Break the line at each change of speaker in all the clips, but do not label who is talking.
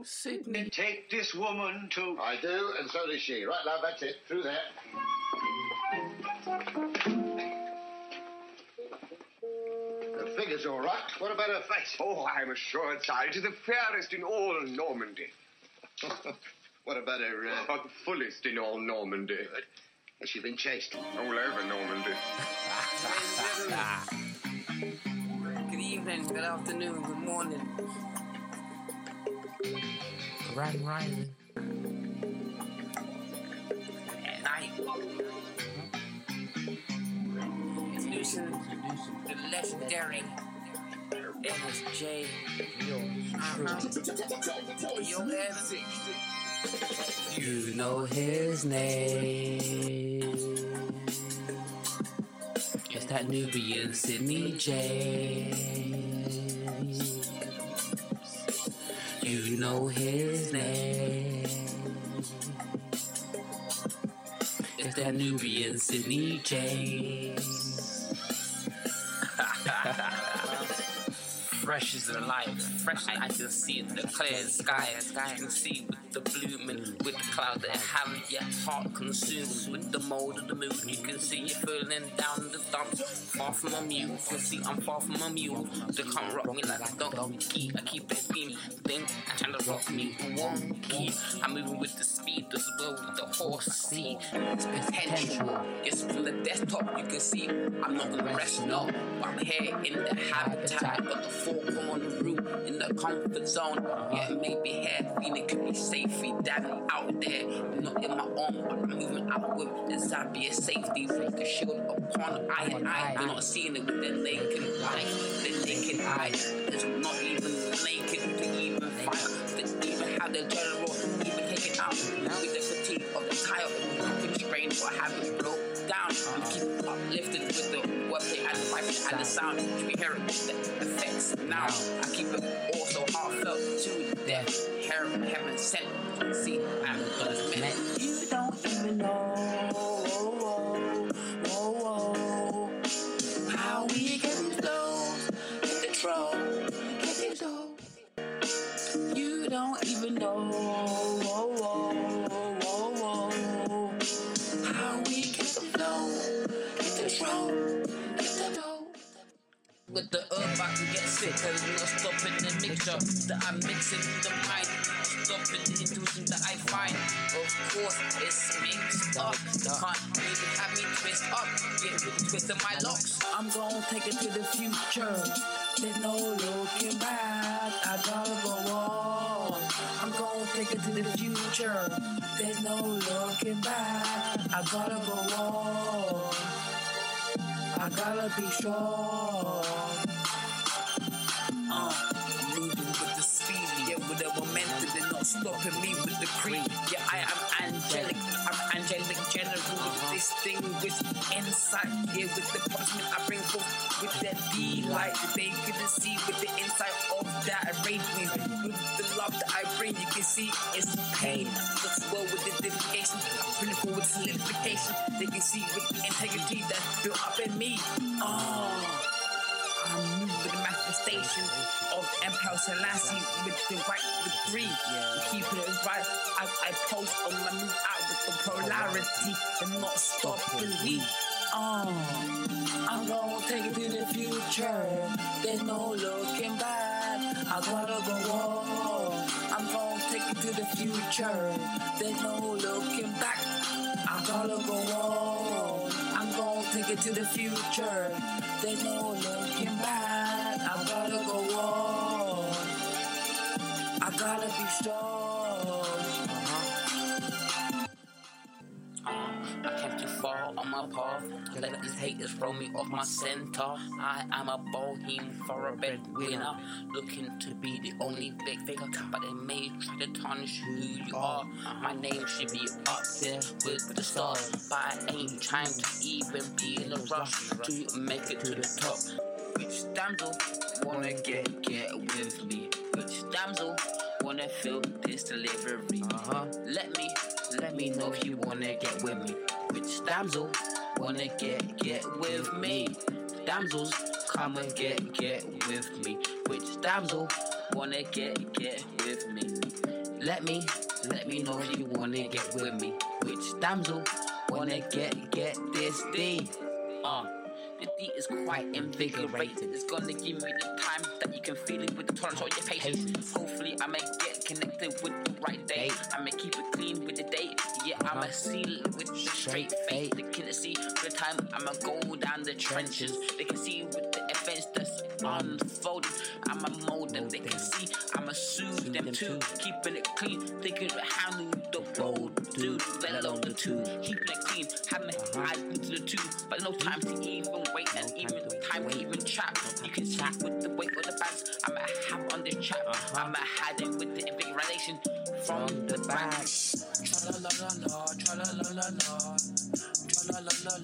you
Sydney.
take this woman to.
I do, and so does she. Right, love, that's it. Through there. The figure's all right. What about her face?
Oh, I'm assured, sire, it is the fairest in all Normandy.
what about her, uh...
But the fullest in all Normandy.
Good. Has she been chased?
All over Normandy.
Good evening, good afternoon, good morning.
Grand Rising.
At night. Introducing the legendary NSJ. Uh-huh. Yo, Evans. You know his name. It's that Nubian Sydney James. Know his name. It's that Nubian Sydney James. Fresh as the light, fresh I can see the clear sky, I can see with the blooming, with the cloud that have your heart consumed, with the mold of the moon. You can see you falling down the dumps, far from a mule. You see I'm far from a mule. They can't rock me like I don't keep. I keep it beam, think I trying to rock me one key. I'm moving with the speed well with the horse see. It's potential. Yes, from the desktop you can see I'm not gonna rest, no. I'm here in the habitat of the four corner room in the comfort zone. Yeah, maybe here, feeling could be safely diving out there. Not in my arm, but I'm moving out with the Zambia safety. Like a shield upon eye. You're not seeing it with the naked eye. The naked eye is not even naked to even fire. To even have the general even taken out. With the fatigue of the tire, constrained or having broke down. We uh-huh. keep uplifted with the wordplay and the vibration and the sound. You can hear it with the effects now. I keep it also heartfelt to their hair, heaven sent. See, I'm gonna meant. You don't even know sick, cause no stopping the mixture that I'm mixing in the mind. Stopping the intuition that I find. Of course, it's mixed up. Can't even have me twist up. Get my locks. I'm gonna take it to the future. There's no looking back. I gotta go on. I'm gonna take it to the future. There's no looking back. I gotta go on. I gotta be strong. Uh, I'm moving with the speed, yeah, with the momentum, they're not stopping me with the creep. Yeah, I am angelic, I'm angelic general this thing with insight. Yeah, with the punishment I bring forth with that delight that they couldn't see with the insight of that arrangement. With the love that I bring, you can see it's pain. Looks well with the dedication, I bring it forward solidification. They can see with the integrity that's built up in me. Oh. I move with the manifestation of Empire Selassie with the right three. Keeping it right as I post on my move out with the polarity and not stopping me. Oh, ah, I'm gonna take it to the future. There's no looking back. I gotta go on. I'm gonna take it to the future. There's no looking back. I gotta go on. I'm gonna take it to the future. There's no looking back. I gotta go on. I gotta be strong. Uh huh. I came too far on my path. Let these haters throw me off my center. I am a bohem for a winner looking to be the only big figure. But they may try to tarnish who you are. My name should be up there with the stars, but I ain't trying to even be in a rush to make it to the top. Which damsel wanna get get with me? Which damsel wanna feel this delivery? Uh-huh. Let me let me know if you wanna get with me. Which damsel wanna get get with me? Damsels, come and get get with me. Which damsel wanna get get with me? let me, let me know if you wanna get with me. Which damsel wanna get, get this D? Uh, the D is quite invigorating. It's gonna give me the time that you can feel it with the tolerance or your patience. Hopefully, I may get connected with the right date. I may keep it clean with the date. Yeah, I'ma seal it with the straight face. They can see for the time I'ma go down the trenches. They can see with the events that's unfolding. I'ma mold them. They can see I'ma soothe them too. Keeping it clean, they can handle the bold dude, let alone the two. Keeping it clean, having eyes into the two, but no time to even wait and even time to even chat. You can see with the weight of the bags I'ma have on this chat. I'ma hide it with the invigoration from the back.
Tra la la la la, tra la la la la. La la la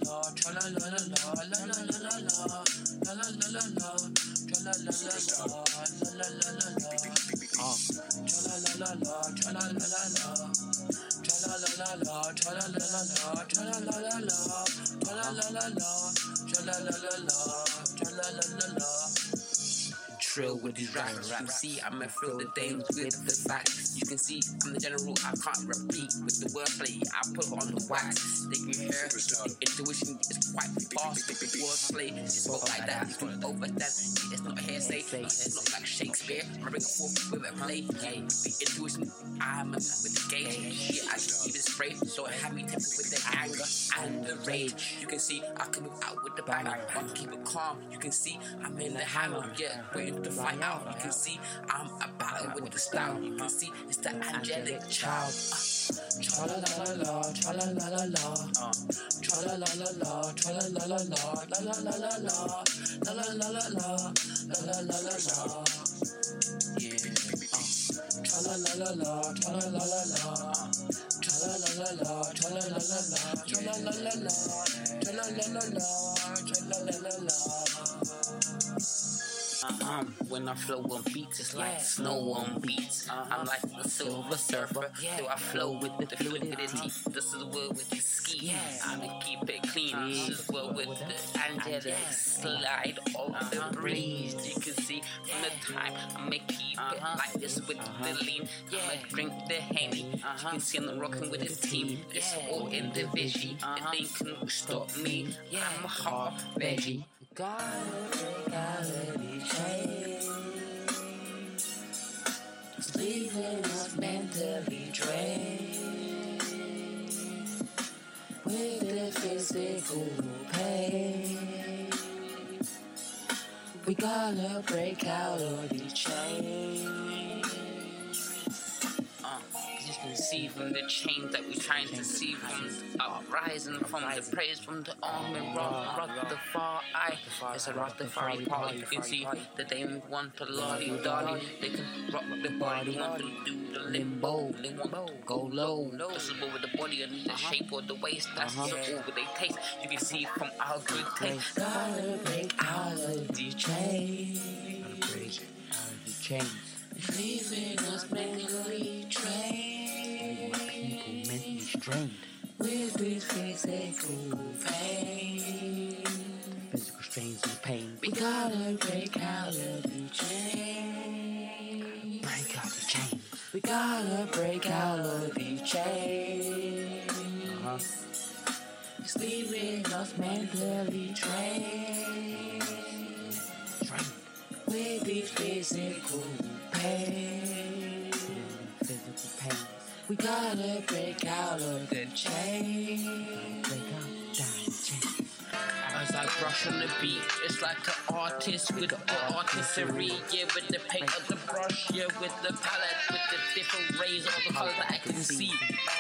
la,
Trill with these. You see I'ma fill the dames with the facts. You can see I'm the general, I can't repeat with the wordplay. I put on the wax. They can hear the intuition is quite fast. The wordplay is spoke like that. Can overstand. It's not hearsay. It's not like Shakespeare. I bring it forth with a play. The intuition, I'm a man with the gauge. Yeah, I can keep it straight. So it had me tempted with the anger and the rage. You can see I can move out with the bang. I can keep it calm. You can see I'm in the hammer. Yeah, waiting to fight out. You can see I'm about it with the style. You can see it's the angelic child.
Tra la la la la, tra la la la la. Tra la la la la, tra la la la la, la la la la la. La la la la la, la la la la la.
Yeah.
Tra la la la la, tra la la la la. Tra la la la la, tra la la la la, tra la la la la. Tra la la la la, tra la la la la.
Uh-huh. When I flow on beats, it's like snow on beats. I'm like the silver surfer. Yeah. So I flow with the fluidity. This is the word with the ski. I'ma keep it clean. This is what with the angelic slide of the breeze. You can see from the time I'ma keep it like this with the lean. I'ma drink the Henny. You can see I'm rocking with the team. It's all in the vision. They can stop me. I'm a hard veggie.
Gotta of these chains. It's leaving us mentally drained. With the physical pain. We gotta break out of these chains.
See from the chains that we're trying to see from the uprising from the praise from the arm and rock, rock the far eye. It's a Rastafari party. You can see that they want to lolly dolly. They can rock the body, they want to do the limbo. They want to go low. This is with the body and the shape of the waist. That's all what they taste. You can see from our good taste.
Gotta break out of these chains.
break out of the chains.
Leaving us mentally drained.
People mentally strained.
With this physical pain.
Physical strains and pain.
We gotta break out of the chain.
Break out the chains.
We gotta break out of the chain.
Uh-huh.
It's leaving us mentally drained.
Strained.
With this physical pain. We gotta break out of the chain.
As I brush on the beat, it's like an artist with the artistry. Yeah, with the paint of the brush, yeah, with the palette, with the different rays of the colors that I can see.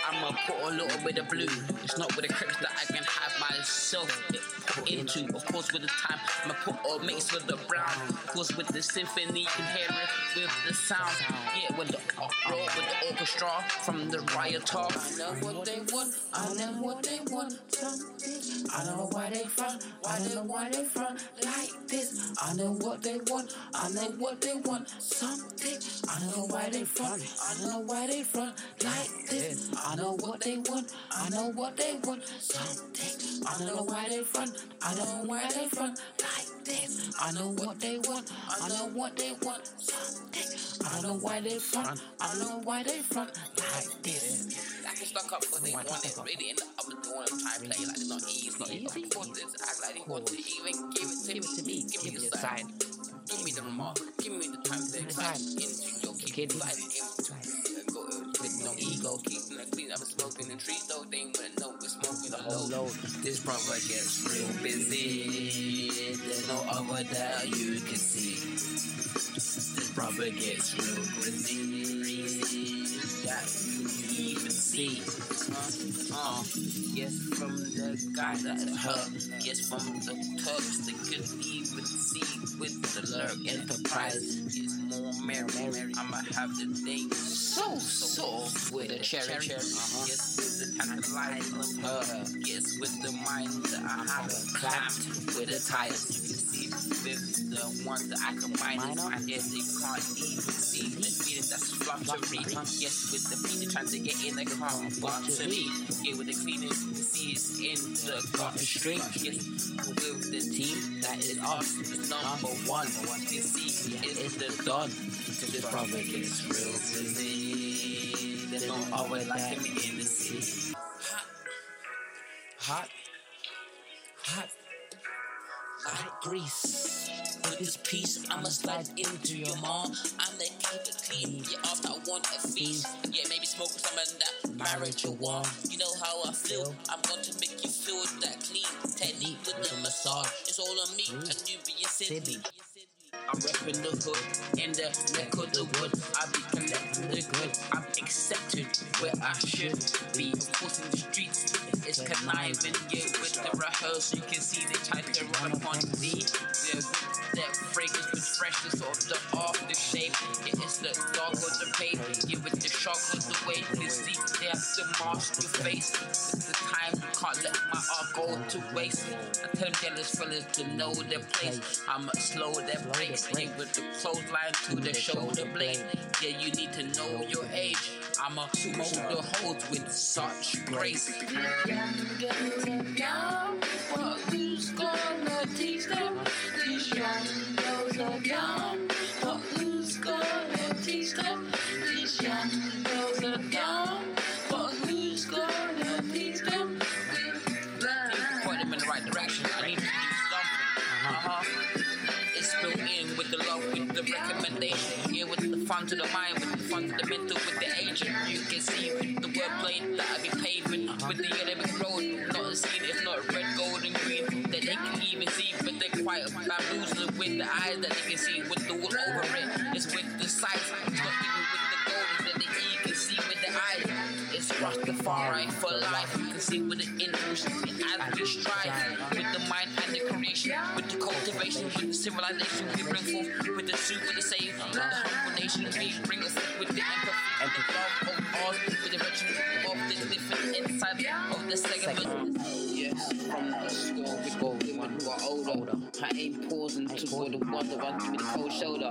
I'ma put a little bit of blue. It's not with the crips that I can have myself into. Of course, with the time, I'ma put a mix with the brown. Of course, with the symphony, you can hear it with the sound. Yeah, with the uproar, with the orchestra from the rioter.
I know what they want, I know what they want. I know why they front, why they why they front like this. I know what they want, I know what they want. Something, I know why they front, I know why they front like this. I know what they want. I know what they want. Something. I know why they front. I don't know why they front like this. I know what they want. I know what they want. I don't know why they front. I know why they front like this.
I can stuck up what they want it really and I was doing them trying to play like it's not easy. Not easy. Of course, it's act like they want to even give it to me.
to me.
Give me
Give
the
me
sign.
sign.
Give me the remark. Give me the time to excite into your kid.
Kid.
No ego. Keeping it clean. I'm smoking the trees though. They ain't know we're smoking
whole load.
This brother gets real busy. There's no other that you can see. This brother gets real busy. That you even see. Uh, uh, yes, from the guy that hurt. Yes, from the Turks that could even see with the lurk enterprise. Is more merry. I'ma have the day so so with a cherry. Uh-huh. Yes, with the tantalizing of her. Yes, with the mind that I haven't clamped with the tires. The ones that I can mine. And yes, they can't even see the feeling that's. Yes, with the people trying to get in the car, but to me, yeah, with the cleaners, you can see it's in the cotton string. Yes, with the team that is us, it's number one. You can see it is the done. This brother gets real busy. There's no other like him in the city.
Hot. Hot. hot grease. With this piece, I'ma slide into your mom. I'm the keep it clean. Yeah, after I want a feast. Yeah, maybe smoke some of that marijuana. You want. You know how I feel. I'm going to make you feel that clean. Technique with the massage. It's all on me. A Nubian Sydney.
I'm repping the hood in the neck of the wood. I be collecting the good. I'm accepted where I should be. Of course, in the streets, it's conniving. Yeah, with the rehearsal, you can see they try to run upon me. Yeah, that fragrance, with freshness of off the after shape. Yeah, it's the dog of the pain. Yeah, with the shock of the way you see they have to mask your face. With the time, you can't let my go to waste. I tell them jealous fellas to know their place. I'ma slow their brakes. Yeah, with the clothesline to the shoulder blade. Yeah, you need to know your age. I'ma mold the holes with such grace.
But who's gonna teach them? These young girls are young. But who's gonna teach them?
Fun to the mind, with the fun to the mental, with the agent. You can see with the wordplay that I be paving uh-huh. with the yellow road. Not seen, it's not red, gold, and green. That they can even see, but they're quite bamboozled with the eyes that they can see with Rastafari for life. You can see with the interest as we strive with the mind and the creation, with the cultivation, with the civilization we bring forth, with the soup, with the save, with the humble nation we bring us with the empathy and the love of ours, with the virtue of the different inside of the segment. Yes, from the school, we go women who are older. I ain't pausing to for the one that runs with the cold shoulder.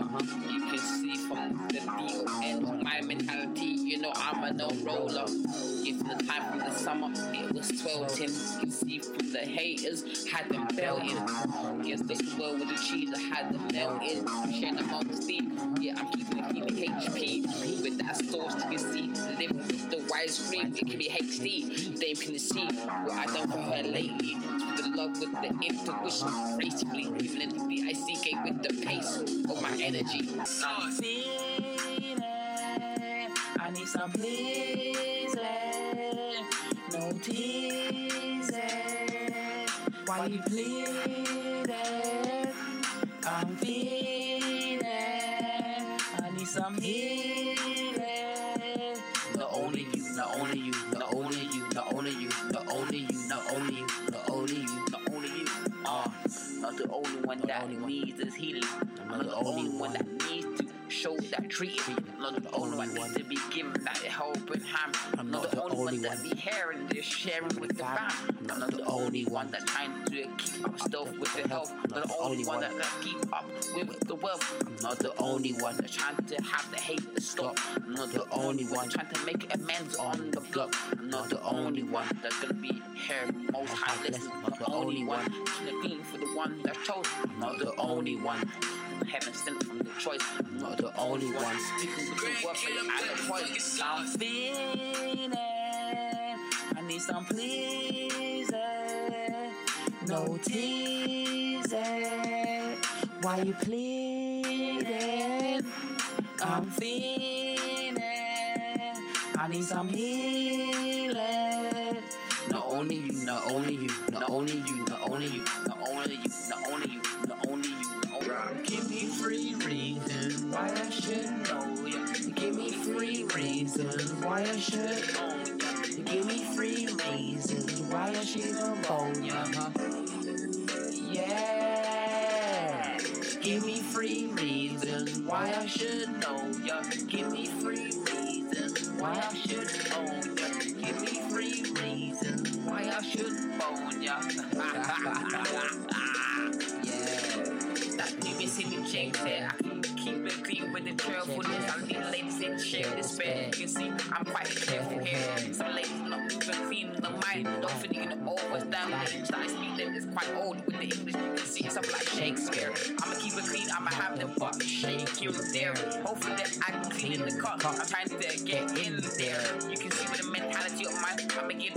You can see from the deal D-O-N, my mentality, you know I'm a no roller. If the time from the summer, it was 12 10. You can see from the haters, had them belting. Yes, this world with the cheese, I had them melting. Sharing amongst the, yeah, I'm keeping it keeping HP. With that source, you can see, live with the widescreen, it can be HD. They can see what I've done for her lately. With the love, with the intuition, basically, even in the ICK with the pace of my energy.
Feeling. I need some pleasing, no teasing. Why you pleading? I'm feeling. I need some healing.
Not only you, not only you, not only you, not only you. Uh, Are not the only one that needs this healing. I'm not the only one. that needs to show that treatment. I'm not the only one that needs to be given that helping hand. I'm not the only one that be hearing this, sharing with the fam. I'm not the only one that trying to keep up stuff with the health. Not the only one that, that keep up with the wealth. I'm not the only one that trying to have the hate to stop. I'm not the only one trying to make amends on the block. I'm not the only one that's gonna be here most high listen. Not the only one clean for the one that chose. I'm not the only one. Heaven sent from choice. I'm not the only one speaking with the word, I the voice. I'm feeling. I need some pleasing. No teasing. Why you pleading? I'm feeling. I need some healing. Not only you, not only you, not only you, not only you, not only you, not only you, not only why I should know ya. Give me free reason why I should own ya. Give me free reasons why I should own ya. Yeah. Give me free reasons why I should know ya. Give me free reasons why I should own ya. Give me free reasons why I should own ya. yeah. That new Mississippi check there. It with the carefulness. I need ladies in share despair. You see I'm quite careful here. Some ladies not even clean the mind. Don't feel you can always damn the English that I speak them is quite old with the English. You can see it's something like Shakespeare. I'ma keep it clean. I'ma have them fuck shake here there. Hopefully that I can clean in the cup. I'm trying to get in there. You can see with the mentality of mine. I'ma give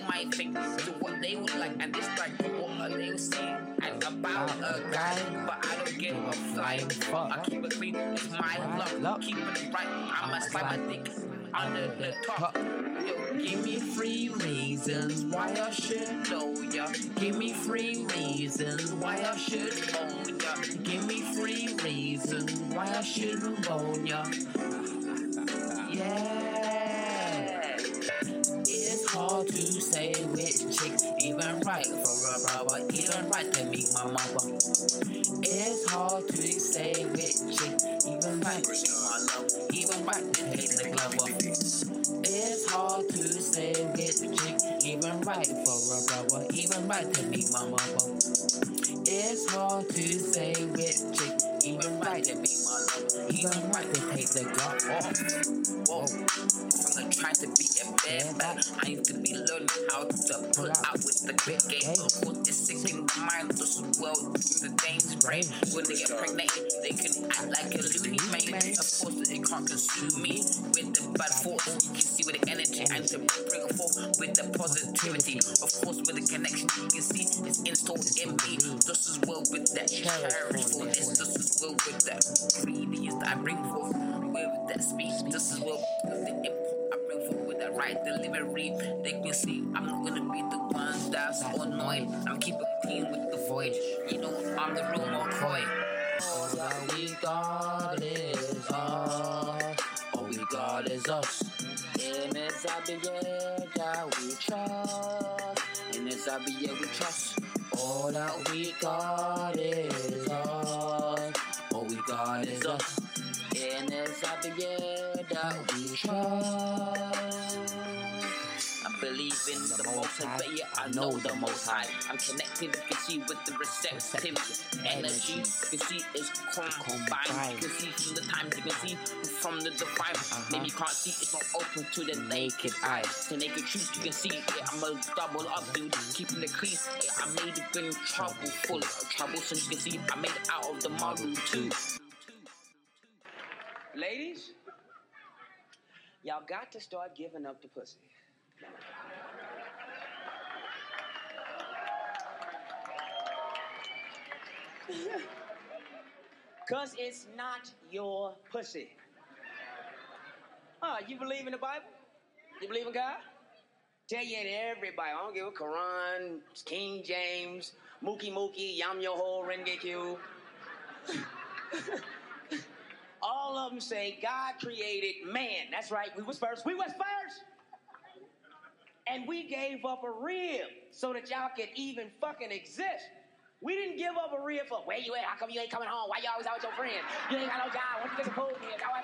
they might think. To what they would like. And this like what they will see. And about a guy. But I don't give a flying fuck. I keep it clean. It's my luck. Keep it right. I'ma slide my dick under the top. Yo, give me free reasons why I should know ya. Give me free reasons why I should own ya. Give me free reasons why I should own ya. This world, the things brain. When they get pregnant, they can act like a loony man. Of course, it can't consume me with the bad thoughts. You can see with the energy and to bring forth with the positivity. Of course, with the connection, you can see it's installed in me. Just as well with that cherishness, just as well with that greediness that I bring forth with that speech. Just as well with the input That right delivery. They can see I'm not gonna be the one that's annoying. I'm keeping clean with the void. You know, I'm the real McCoy. All that we got is us. All we got is us. In this Abiye that we trust. In this Abiye we trust. All that we got is us. All we got is us. In this Abiye that we trust. I believe in the most high, but yeah, I know the most high. I'm connected, you can see with the receptive energy. You can see it's combined. You can see from the times, you can see from uh-huh. the divine. Maybe you can't see, it's not open to the naked eye. The naked truth, you can see, yeah, I'm a double up dude, keeping the clean. Yeah, I made it in trouble, full of trouble, so you can see I made it out of the model too.
Ladies, y'all got to start giving up the pussy. Cause it's not your pussy. Oh, you believe in the Bible? You believe in God? Tell you in everybody. I don't give a Quran, King James, Mookie Mookie, Yam Yo Yoho, Rengekyo. All of them say God created man. That's right. We was first. We was first. And we gave up a rib so that y'all could even fucking exist. We didn't give up a rib for where you at? How come you ain't coming home? Why you always out with your friends? You ain't got no job. When you food here? Come,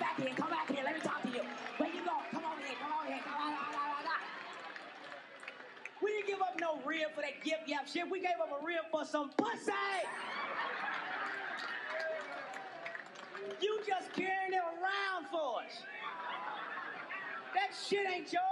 back here. Come back here. Let me talk to you. Where you going? Come on here. Come on here. Come on, on, on, on. We didn't give up no rib for that gift yap shit. We gave up a rib for some pussy. You just carrying it around for us. That shit ain't yours.